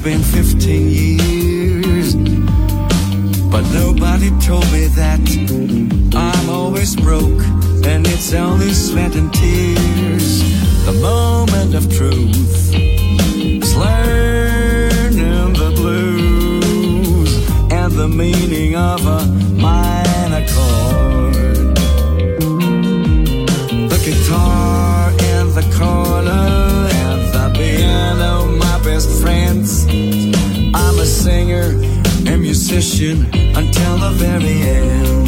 It's been 15 years, but nobody told me that I'm always broke and it's only sweat and tears. The moment of truth singer and musician until the very end.